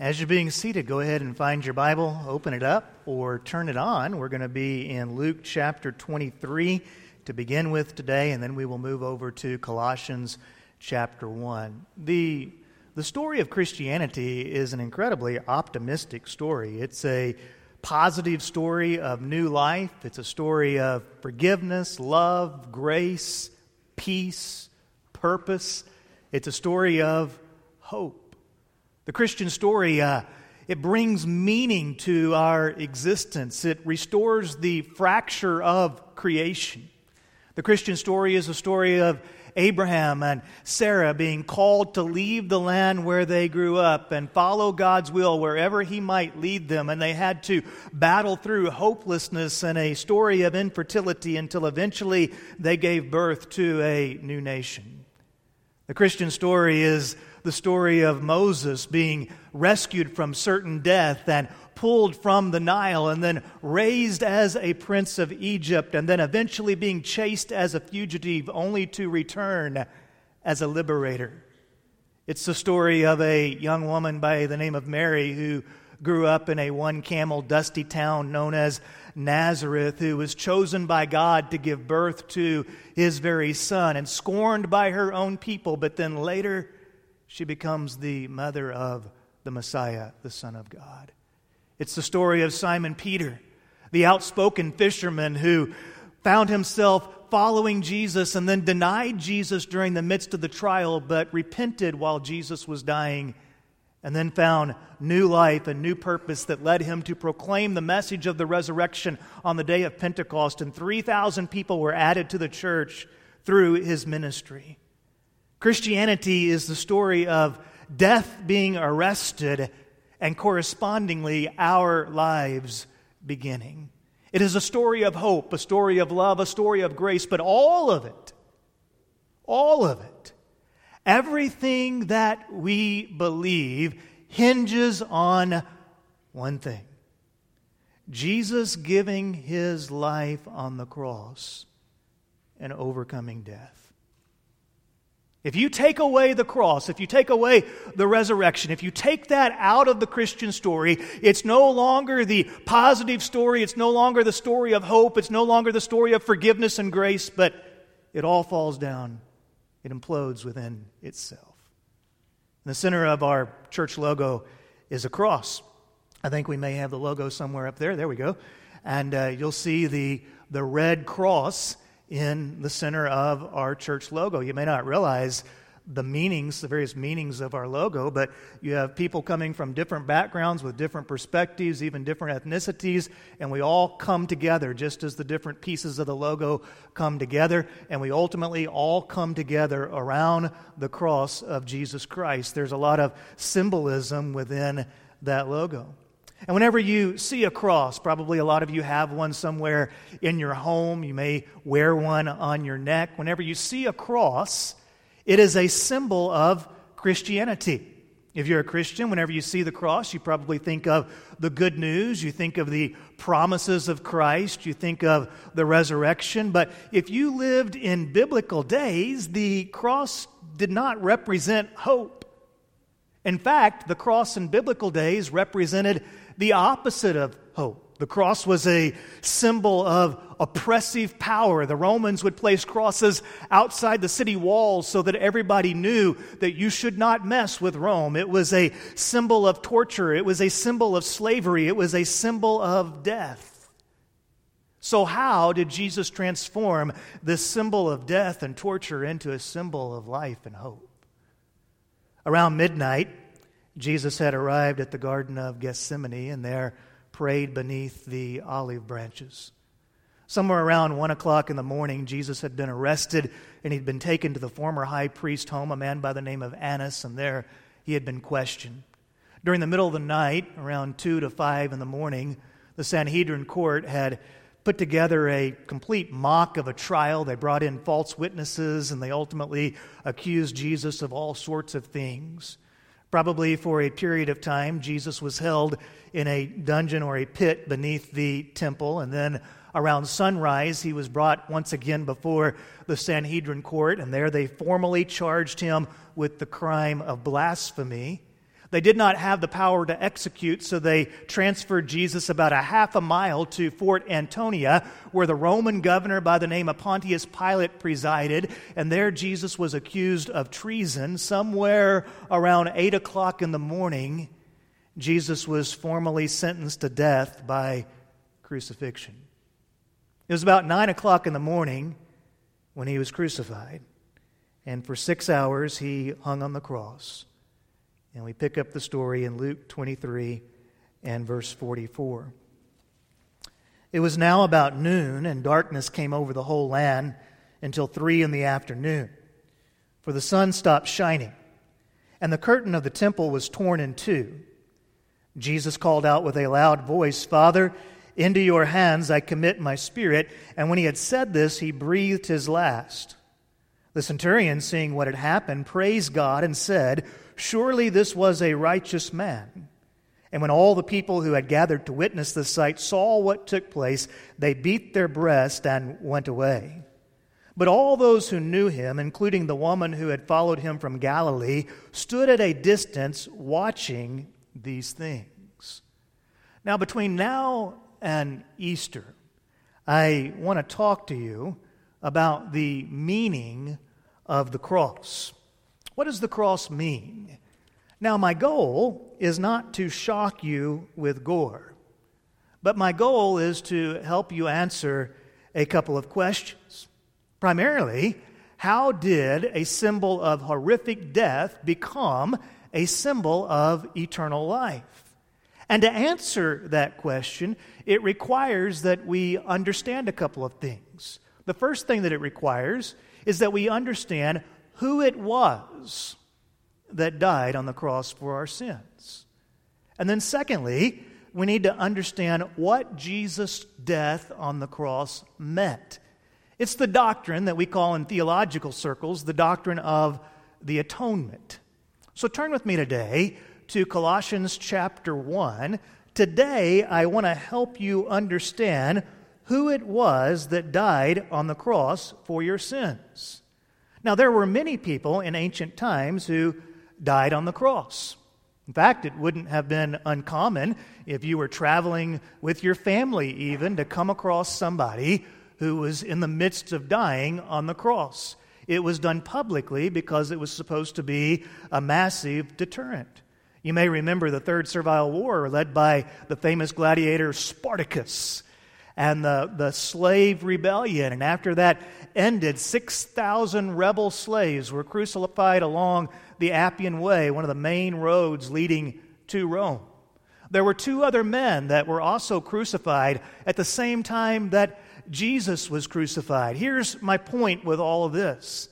As you're being seated, go ahead and find your Bible, open it up, or turn it on. We're going to be in Luke chapter 23 to begin with today, and then we will move over to Colossians chapter 1. The, the story of Christianity is an incredibly optimistic story. It's a positive story of new life, it's a story of forgiveness, love, grace, peace, purpose. It's a story of hope. The Christian story, uh, it brings meaning to our existence. It restores the fracture of creation. The Christian story is a story of Abraham and Sarah being called to leave the land where they grew up and follow God's will wherever He might lead them. And they had to battle through hopelessness and a story of infertility until eventually they gave birth to a new nation. The Christian story is the story of Moses being rescued from certain death and pulled from the Nile and then raised as a prince of Egypt and then eventually being chased as a fugitive only to return as a liberator. It's the story of a young woman by the name of Mary who grew up in a one camel dusty town known as Nazareth, who was chosen by God to give birth to his very son and scorned by her own people, but then later she becomes the mother of the Messiah, the Son of God. It's the story of Simon Peter, the outspoken fisherman who found himself following Jesus and then denied Jesus during the midst of the trial, but repented while Jesus was dying, and then found new life and new purpose that led him to proclaim the message of the resurrection on the day of Pentecost. And 3,000 people were added to the church through his ministry. Christianity is the story of death being arrested and correspondingly our lives beginning. It is a story of hope, a story of love, a story of grace, but all of it, all of it, everything that we believe hinges on one thing Jesus giving his life on the cross and overcoming death. If you take away the cross, if you take away the resurrection, if you take that out of the Christian story, it's no longer the positive story, it's no longer the story of hope, it's no longer the story of forgiveness and grace, but it all falls down. It implodes within itself. In the center of our church logo is a cross. I think we may have the logo somewhere up there. There we go. And uh, you'll see the, the red cross in the center of our church logo. You may not realize the meanings, the various meanings of our logo, but you have people coming from different backgrounds with different perspectives, even different ethnicities, and we all come together just as the different pieces of the logo come together, and we ultimately all come together around the cross of Jesus Christ. There's a lot of symbolism within that logo. And whenever you see a cross, probably a lot of you have one somewhere in your home, you may wear one on your neck. Whenever you see a cross, it is a symbol of Christianity. If you're a Christian, whenever you see the cross, you probably think of the good news, you think of the promises of Christ, you think of the resurrection. But if you lived in biblical days, the cross did not represent hope. In fact, the cross in biblical days represented the opposite of hope. The cross was a symbol of oppressive power. The Romans would place crosses outside the city walls so that everybody knew that you should not mess with Rome. It was a symbol of torture, it was a symbol of slavery, it was a symbol of death. So, how did Jesus transform this symbol of death and torture into a symbol of life and hope? Around midnight, Jesus had arrived at the Garden of Gethsemane and there prayed beneath the olive branches. Somewhere around one o'clock in the morning, Jesus had been arrested and he'd been taken to the former high priest's home, a man by the name of Annas, and there he had been questioned. During the middle of the night, around 2 to 5 in the morning, the Sanhedrin court had put together a complete mock of a trial. They brought in false witnesses and they ultimately accused Jesus of all sorts of things. Probably for a period of time, Jesus was held in a dungeon or a pit beneath the temple, and then around sunrise, he was brought once again before the Sanhedrin court, and there they formally charged him with the crime of blasphemy. They did not have the power to execute, so they transferred Jesus about a half a mile to Fort Antonia, where the Roman governor by the name of Pontius Pilate presided. And there Jesus was accused of treason. Somewhere around 8 o'clock in the morning, Jesus was formally sentenced to death by crucifixion. It was about 9 o'clock in the morning when he was crucified. And for six hours, he hung on the cross. And we pick up the story in Luke 23 and verse 44. It was now about noon, and darkness came over the whole land until three in the afternoon, for the sun stopped shining, and the curtain of the temple was torn in two. Jesus called out with a loud voice, Father, into your hands I commit my spirit. And when he had said this, he breathed his last. The centurion, seeing what had happened, praised God and said, Surely this was a righteous man. And when all the people who had gathered to witness the sight saw what took place, they beat their breast and went away. But all those who knew him, including the woman who had followed him from Galilee, stood at a distance watching these things. Now, between now and Easter, I want to talk to you about the meaning of the cross. What does the cross mean? Now, my goal is not to shock you with gore, but my goal is to help you answer a couple of questions. Primarily, how did a symbol of horrific death become a symbol of eternal life? And to answer that question, it requires that we understand a couple of things. The first thing that it requires is that we understand who it was that died on the cross for our sins. And then, secondly, we need to understand what Jesus' death on the cross meant. It's the doctrine that we call in theological circles the doctrine of the atonement. So turn with me today to Colossians chapter 1. Today, I want to help you understand who it was that died on the cross for your sins. Now, there were many people in ancient times who died on the cross. In fact, it wouldn't have been uncommon if you were traveling with your family, even, to come across somebody who was in the midst of dying on the cross. It was done publicly because it was supposed to be a massive deterrent. You may remember the Third Servile War, led by the famous gladiator Spartacus and the, the slave rebellion. And after that ended, 6,000 rebel slaves were crucified along the Appian Way, one of the main roads leading to Rome. There were two other men that were also crucified at the same time that Jesus was crucified. Here's my point with all of this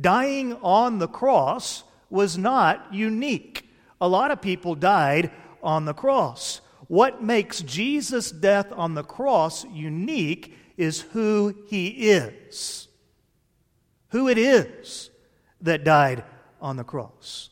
dying on the cross was not unique. A lot of people died on the cross. What makes Jesus' death on the cross unique is who he is. Who it is that died on the cross.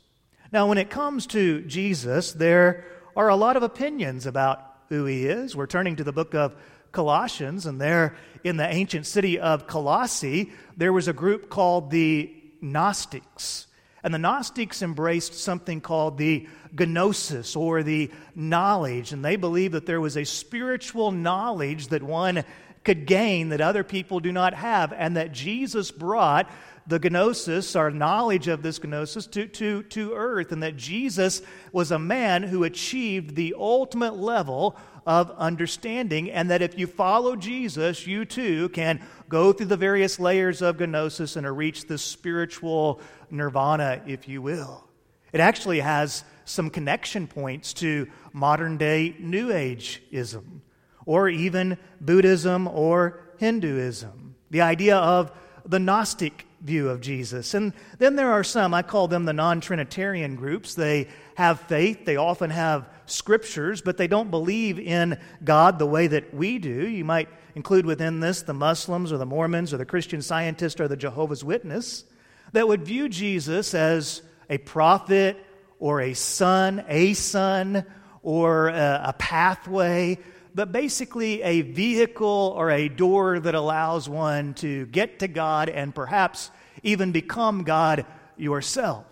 Now, when it comes to Jesus, there are a lot of opinions about who he is. We're turning to the book of Colossians, and there in the ancient city of Colossae, there was a group called the Gnostics. And the Gnostics embraced something called the gnosis or the knowledge. And they believed that there was a spiritual knowledge that one could gain that other people do not have, and that Jesus brought the gnosis, our knowledge of this gnosis, to, to, to earth, and that Jesus was a man who achieved the ultimate level of understanding, and that if you follow Jesus, you too can go through the various layers of gnosis and reach the spiritual nirvana, if you will. It actually has some connection points to modern day New Ageism, or even Buddhism or Hinduism. The idea of the Gnostic view of Jesus. And then there are some, I call them the non Trinitarian groups. They have faith, they often have scriptures, but they don't believe in God the way that we do. You might include within this the Muslims or the Mormons or the Christian Scientist or the Jehovah's Witness that would view Jesus as a prophet or a son, a son, or a, a pathway, but basically a vehicle or a door that allows one to get to God and perhaps even become God yourself.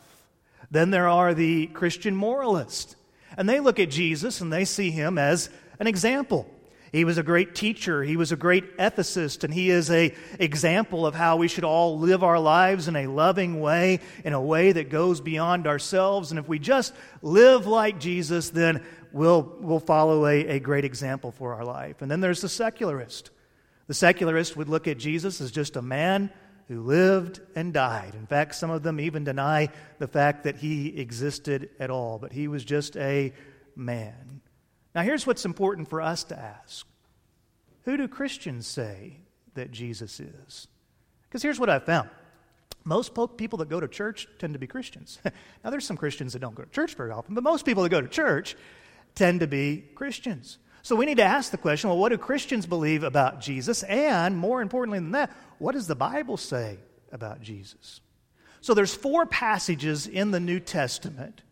Then there are the Christian moralists. And they look at Jesus and they see him as an example. He was a great teacher. He was a great ethicist, and he is a example of how we should all live our lives in a loving way, in a way that goes beyond ourselves. And if we just live like Jesus, then we'll, we'll follow a, a great example for our life. And then there's the secularist. The secularist would look at Jesus as just a man who lived and died. In fact, some of them even deny the fact that he existed at all, but he was just a man. Now, here's what's important for us to ask Who do Christians say that Jesus is? Because here's what I've found most people that go to church tend to be Christians. now, there's some Christians that don't go to church very often, but most people that go to church tend to be Christians. So we need to ask the question well, what do Christians believe about Jesus? And more importantly than that, what does the Bible say about Jesus? So there's four passages in the New Testament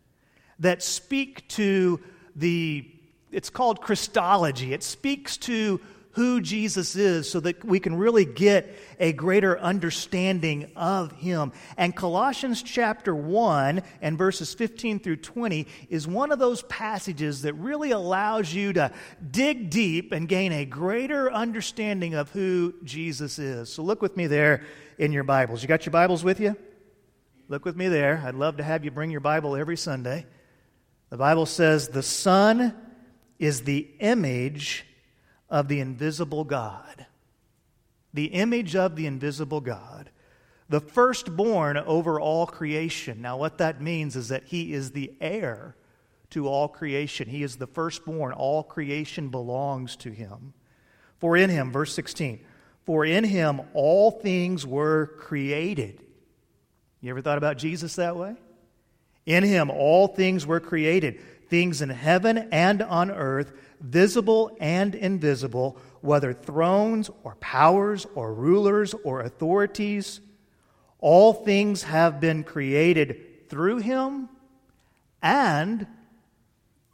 that speak to the it's called Christology. It speaks to who Jesus is so that we can really get a greater understanding of him. And Colossians chapter 1 and verses 15 through 20 is one of those passages that really allows you to dig deep and gain a greater understanding of who Jesus is. So look with me there in your Bibles. You got your Bibles with you? Look with me there. I'd love to have you bring your Bible every Sunday. The Bible says, The Son is the image of the invisible God. The image of the invisible God. The firstborn over all creation. Now, what that means is that he is the heir to all creation. He is the firstborn. All creation belongs to him. For in him, verse 16, for in him all things were created. You ever thought about Jesus that way? In him all things were created things in heaven and on earth, visible and invisible, whether thrones or powers or rulers or authorities. All things have been created through him and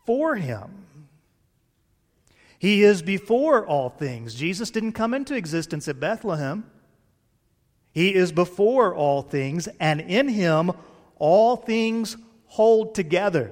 for him. He is before all things. Jesus didn't come into existence at Bethlehem. He is before all things, and in him all things hold together.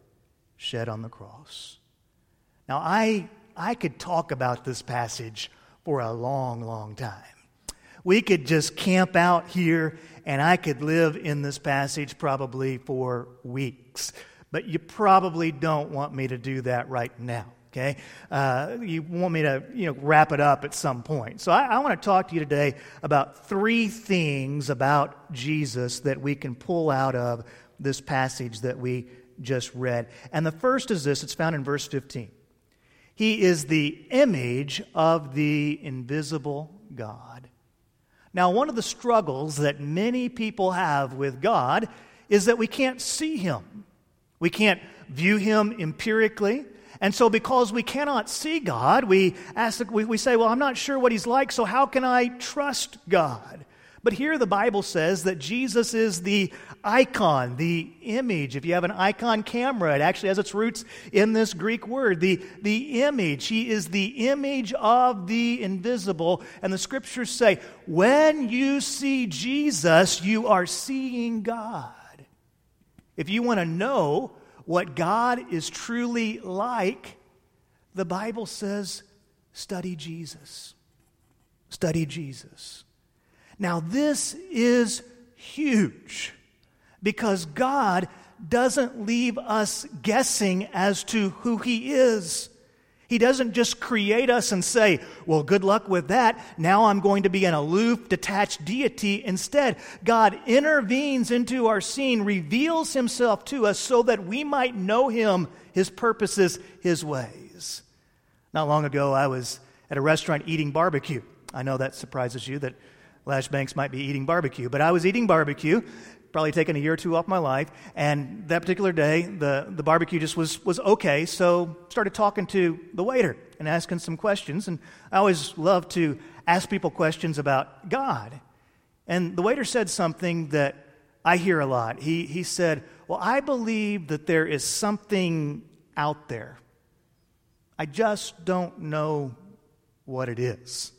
shed on the cross. Now, I, I could talk about this passage for a long, long time. We could just camp out here and I could live in this passage probably for weeks. But you probably don't want me to do that right now, okay? Uh, you want me to you know, wrap it up at some point. So I, I want to talk to you today about three things about Jesus that we can pull out of this passage that we just read. And the first is this it's found in verse 15. He is the image of the invisible God. Now, one of the struggles that many people have with God is that we can't see him. We can't view him empirically. And so, because we cannot see God, we, ask, we, we say, Well, I'm not sure what he's like, so how can I trust God? But here the Bible says that Jesus is the icon, the image. If you have an icon camera, it actually has its roots in this Greek word, the, the image. He is the image of the invisible. And the scriptures say, when you see Jesus, you are seeing God. If you want to know what God is truly like, the Bible says, study Jesus. Study Jesus. Now, this is huge because God doesn't leave us guessing as to who He is. He doesn't just create us and say, well, good luck with that. Now I'm going to be an aloof, detached deity. Instead, God intervenes into our scene, reveals himself to us so that we might know him, his purposes, his ways. Not long ago, I was at a restaurant eating barbecue. I know that surprises you that Lash Banks might be eating barbecue, but I was eating barbecue probably taking a year or two off my life. And that particular day, the, the barbecue just was, was okay. So started talking to the waiter and asking some questions. And I always love to ask people questions about God. And the waiter said something that I hear a lot. He, he said, Well, I believe that there is something out there. I just don't know what it is.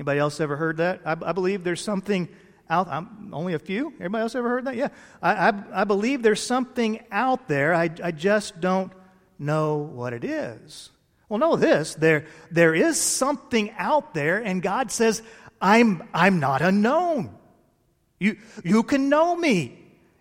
Anybody else ever heard that? I, I believe there's something out. I'm, only a few. Everybody else ever heard that? Yeah. I, I, I believe there's something out there. I, I just don't know what it is. Well, know this there, there is something out there, and God says, I'm, I'm not unknown. You, you can know me.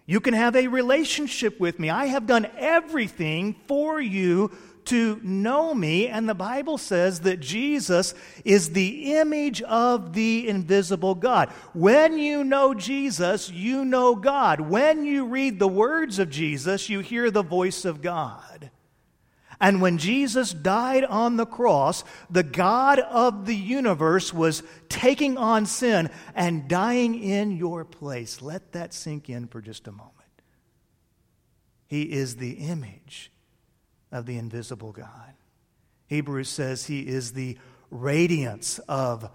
You can have a relationship with me. I have done everything for you to know me. And the Bible says that Jesus is the image of the invisible God. When you know Jesus, you know God. When you read the words of Jesus, you hear the voice of God. And when Jesus died on the cross, the God of the universe was taking on sin and dying in your place. Let that sink in for just a moment. He is the image of the invisible God. Hebrews says he is the radiance of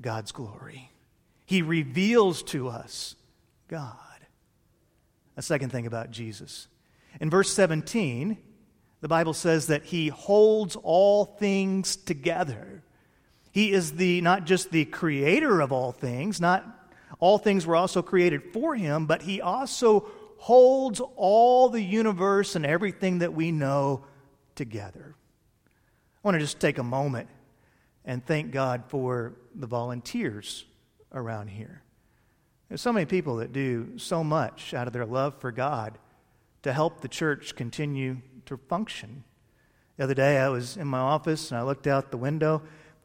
God's glory. He reveals to us God. A second thing about Jesus. In verse 17, the Bible says that he holds all things together. He is the not just the creator of all things, not all things were also created for him, but he also holds all the universe and everything that we know together. I want to just take a moment and thank God for the volunteers around here. There's so many people that do so much out of their love for God to help the church continue to function. The other day, I was in my office and I looked out the window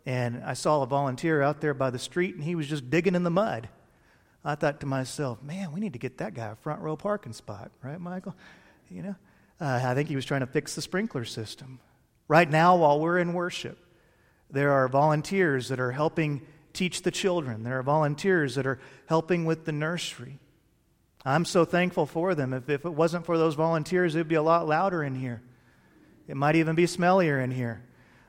and I saw a volunteer out there by the street and he was just digging in the mud. I thought to myself, man, we need to get that guy a front row parking spot, right, Michael? You know? Uh, I think he was trying to fix the sprinkler system. Right now, while we're in worship, there are volunteers that are helping teach the children. There are volunteers that are helping with the nursery. I'm so thankful for them. If, if it wasn't for those volunteers, it would be a lot louder in here. It might even be smellier in here.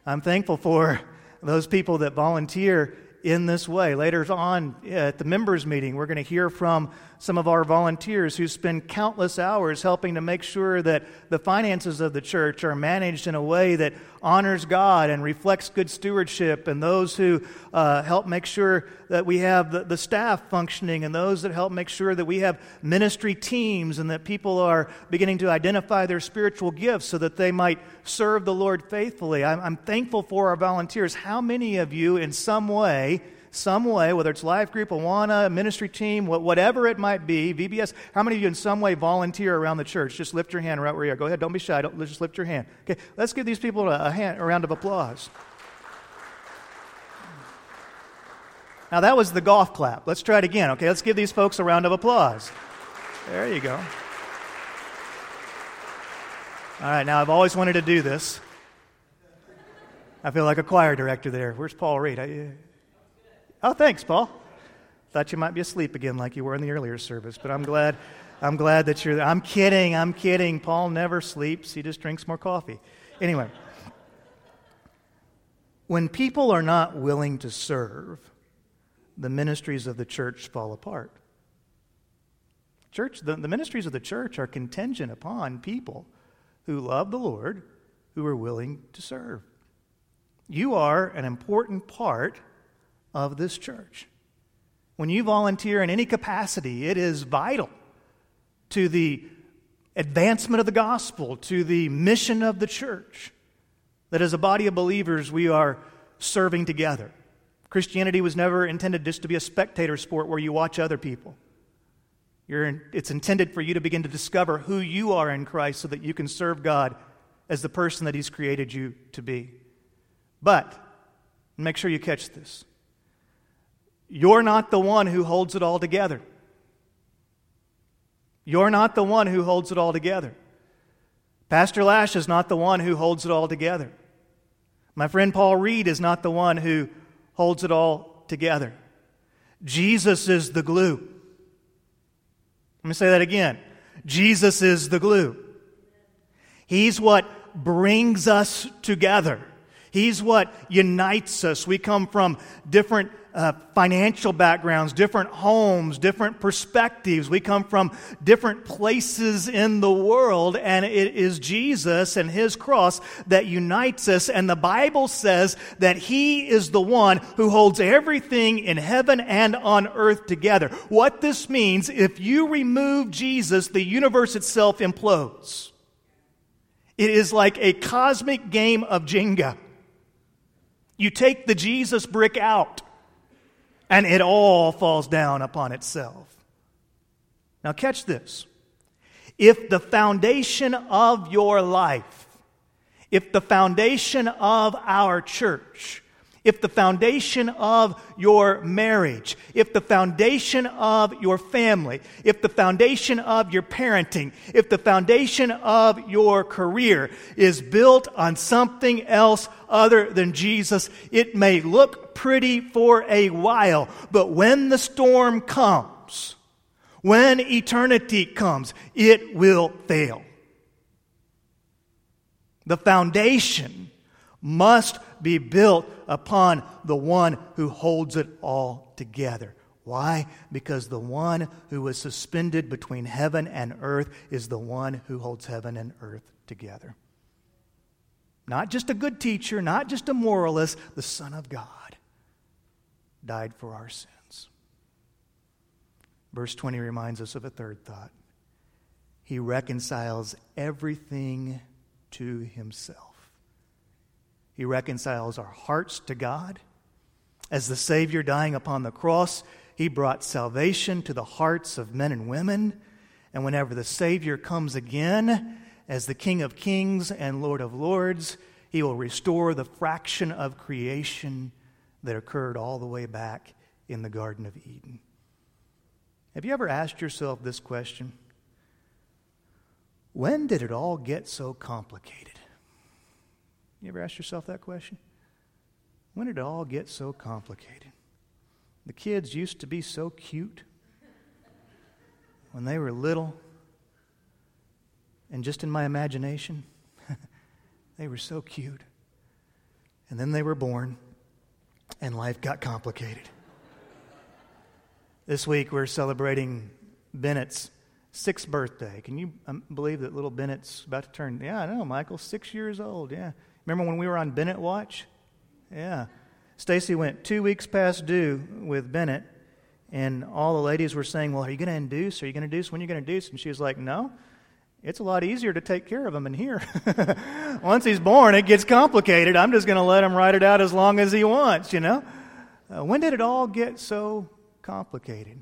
I'm thankful for those people that volunteer in this way. Later on at the members' meeting, we're going to hear from some of our volunteers who spend countless hours helping to make sure that the finances of the church are managed in a way that honors God and reflects good stewardship, and those who uh, help make sure that we have the, the staff functioning, and those that help make sure that we have ministry teams and that people are beginning to identify their spiritual gifts so that they might serve the Lord faithfully. I'm, I'm thankful for our volunteers. How many of you, in some way, some way, whether it's life group, Awana, ministry team, whatever it might be, VBS, how many of you in some way volunteer around the church? Just lift your hand right where you are. Go ahead, don't be shy. Don't, just lift your hand. Okay, let's give these people a, hand, a round of applause. Now, that was the golf clap. Let's try it again, okay? Let's give these folks a round of applause. There you go. All right, now I've always wanted to do this. I feel like a choir director there. Where's Paul Reed? I, uh, Oh, thanks, Paul. Thought you might be asleep again like you were in the earlier service, but I'm glad I'm glad that you're there. I'm kidding, I'm kidding. Paul never sleeps, he just drinks more coffee. Anyway, when people are not willing to serve, the ministries of the church fall apart. Church, the, the ministries of the church are contingent upon people who love the Lord, who are willing to serve. You are an important part of this church. When you volunteer in any capacity, it is vital to the advancement of the gospel, to the mission of the church, that as a body of believers we are serving together. Christianity was never intended just to be a spectator sport where you watch other people. In, it's intended for you to begin to discover who you are in Christ so that you can serve God as the person that He's created you to be. But make sure you catch this. You're not the one who holds it all together. You're not the one who holds it all together. Pastor Lash is not the one who holds it all together. My friend Paul Reed is not the one who holds it all together. Jesus is the glue. Let me say that again. Jesus is the glue. He's what brings us together. He's what unites us. We come from different uh, financial backgrounds, different homes, different perspectives. We come from different places in the world, and it is Jesus and His cross that unites us. And the Bible says that He is the one who holds everything in heaven and on earth together. What this means, if you remove Jesus, the universe itself implodes. It is like a cosmic game of Jenga. You take the Jesus brick out, and it all falls down upon itself. Now, catch this. If the foundation of your life, if the foundation of our church, if the foundation of your marriage, if the foundation of your family, if the foundation of your parenting, if the foundation of your career is built on something else other than Jesus, it may look pretty for a while, but when the storm comes, when eternity comes, it will fail. The foundation must be built upon the one who holds it all together. Why? Because the one who was suspended between heaven and earth is the one who holds heaven and earth together. Not just a good teacher, not just a moralist, the Son of God died for our sins. Verse 20 reminds us of a third thought. He reconciles everything to himself. He reconciles our hearts to God. As the Savior dying upon the cross, He brought salvation to the hearts of men and women. And whenever the Savior comes again, as the King of Kings and Lord of Lords, He will restore the fraction of creation that occurred all the way back in the Garden of Eden. Have you ever asked yourself this question? When did it all get so complicated? You ever ask yourself that question? When did it all get so complicated? The kids used to be so cute when they were little, and just in my imagination, they were so cute. And then they were born, and life got complicated. this week we're celebrating Bennett's sixth birthday. Can you um, believe that little Bennett's about to turn? Yeah, I know, Michael, six years old. Yeah. Remember when we were on Bennett Watch? Yeah. Stacy went two weeks past due with Bennett, and all the ladies were saying, Well, are you going to induce? Are you going to induce? When are you going to induce? And she was like, No. It's a lot easier to take care of him in here. Once he's born, it gets complicated. I'm just going to let him ride it out as long as he wants, you know? Uh, when did it all get so complicated?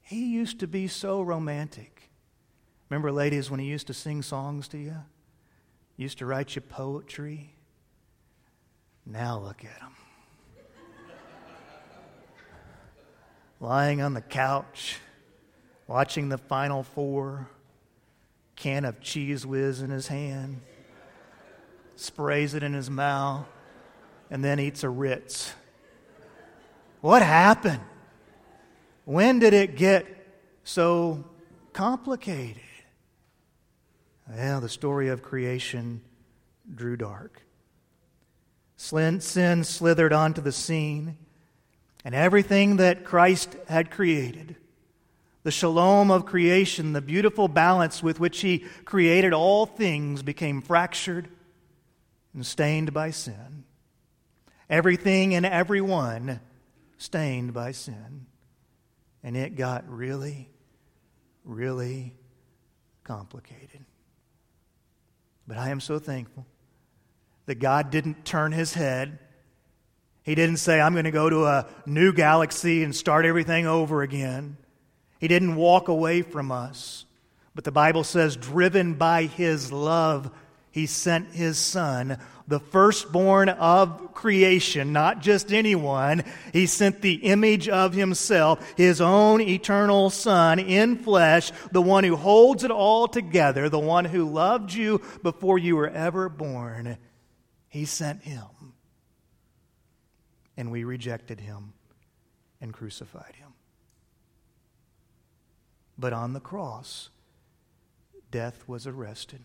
He used to be so romantic. Remember, ladies, when he used to sing songs to you? Used to write you poetry. Now look at him. Lying on the couch, watching the Final Four, can of Cheez Whiz in his hand, sprays it in his mouth, and then eats a Ritz. What happened? When did it get so complicated? Well, the story of creation drew dark. Sin slithered onto the scene, and everything that Christ had created, the shalom of creation, the beautiful balance with which He created all things, became fractured and stained by sin. Everything and everyone stained by sin. And it got really, really complicated. But I am so thankful that God didn't turn his head. He didn't say, I'm going to go to a new galaxy and start everything over again. He didn't walk away from us. But the Bible says, driven by his love, he sent his son the firstborn of creation, not just anyone. He sent the image of himself, his own eternal Son in flesh, the one who holds it all together, the one who loved you before you were ever born. He sent him. And we rejected him and crucified him. But on the cross, death was arrested.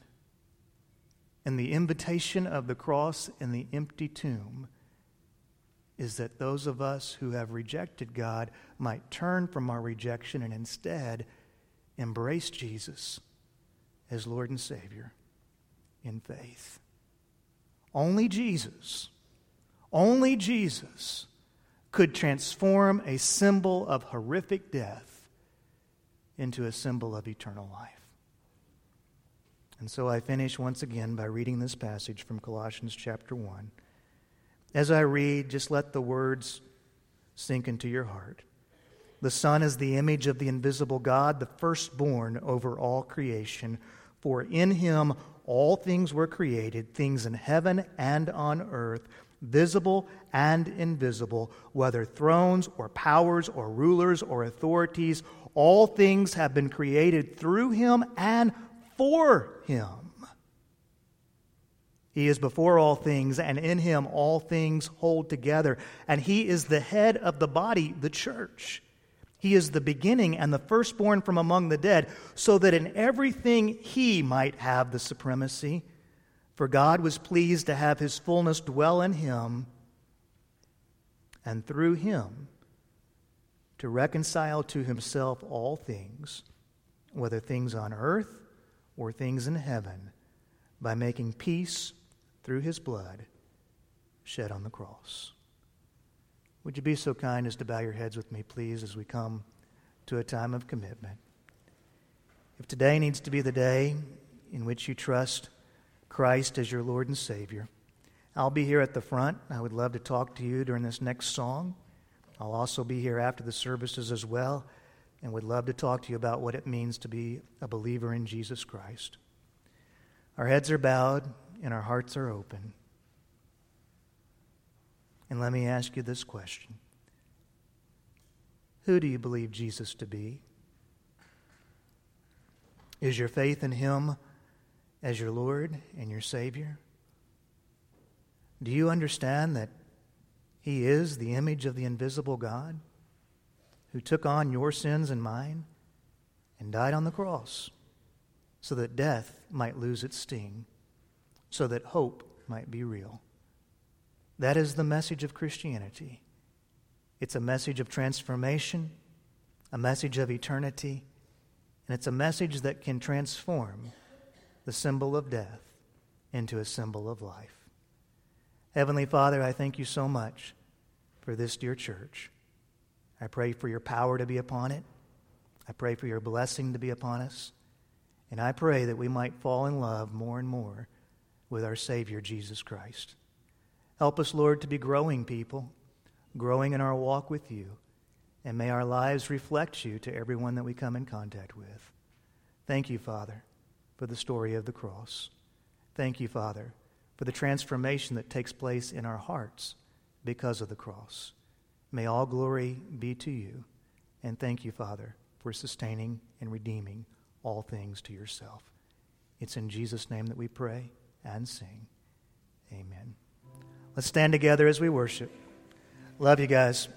And the invitation of the cross and the empty tomb is that those of us who have rejected God might turn from our rejection and instead embrace Jesus as Lord and Savior in faith. Only Jesus, only Jesus could transform a symbol of horrific death into a symbol of eternal life. And so I finish once again by reading this passage from Colossians chapter 1. As I read, just let the words sink into your heart. The Son is the image of the invisible God, the firstborn over all creation. For in him all things were created, things in heaven and on earth, visible and invisible, whether thrones or powers or rulers or authorities. All things have been created through him and for him. He is before all things, and in him all things hold together. And he is the head of the body, the church. He is the beginning and the firstborn from among the dead, so that in everything he might have the supremacy. For God was pleased to have his fullness dwell in him, and through him to reconcile to himself all things, whether things on earth or things in heaven, by making peace through his blood shed on the cross. Would you be so kind as to bow your heads with me, please, as we come to a time of commitment? If today needs to be the day in which you trust Christ as your Lord and Savior, I'll be here at the front. I would love to talk to you during this next song. I'll also be here after the services as well and would love to talk to you about what it means to be a believer in Jesus Christ. Our heads are bowed and our hearts are open. And let me ask you this question Who do you believe Jesus to be? Is your faith in Him as your Lord and your Savior? Do you understand that He is the image of the invisible God who took on your sins and mine and died on the cross so that death might lose its sting, so that hope might be real? That is the message of Christianity. It's a message of transformation, a message of eternity, and it's a message that can transform the symbol of death into a symbol of life. Heavenly Father, I thank you so much for this dear church. I pray for your power to be upon it. I pray for your blessing to be upon us. And I pray that we might fall in love more and more with our Savior, Jesus Christ. Help us, Lord, to be growing people, growing in our walk with you. And may our lives reflect you to everyone that we come in contact with. Thank you, Father, for the story of the cross. Thank you, Father, for the transformation that takes place in our hearts because of the cross. May all glory be to you. And thank you, Father, for sustaining and redeeming all things to yourself. It's in Jesus' name that we pray and sing. Amen. Let's stand together as we worship. Love you guys.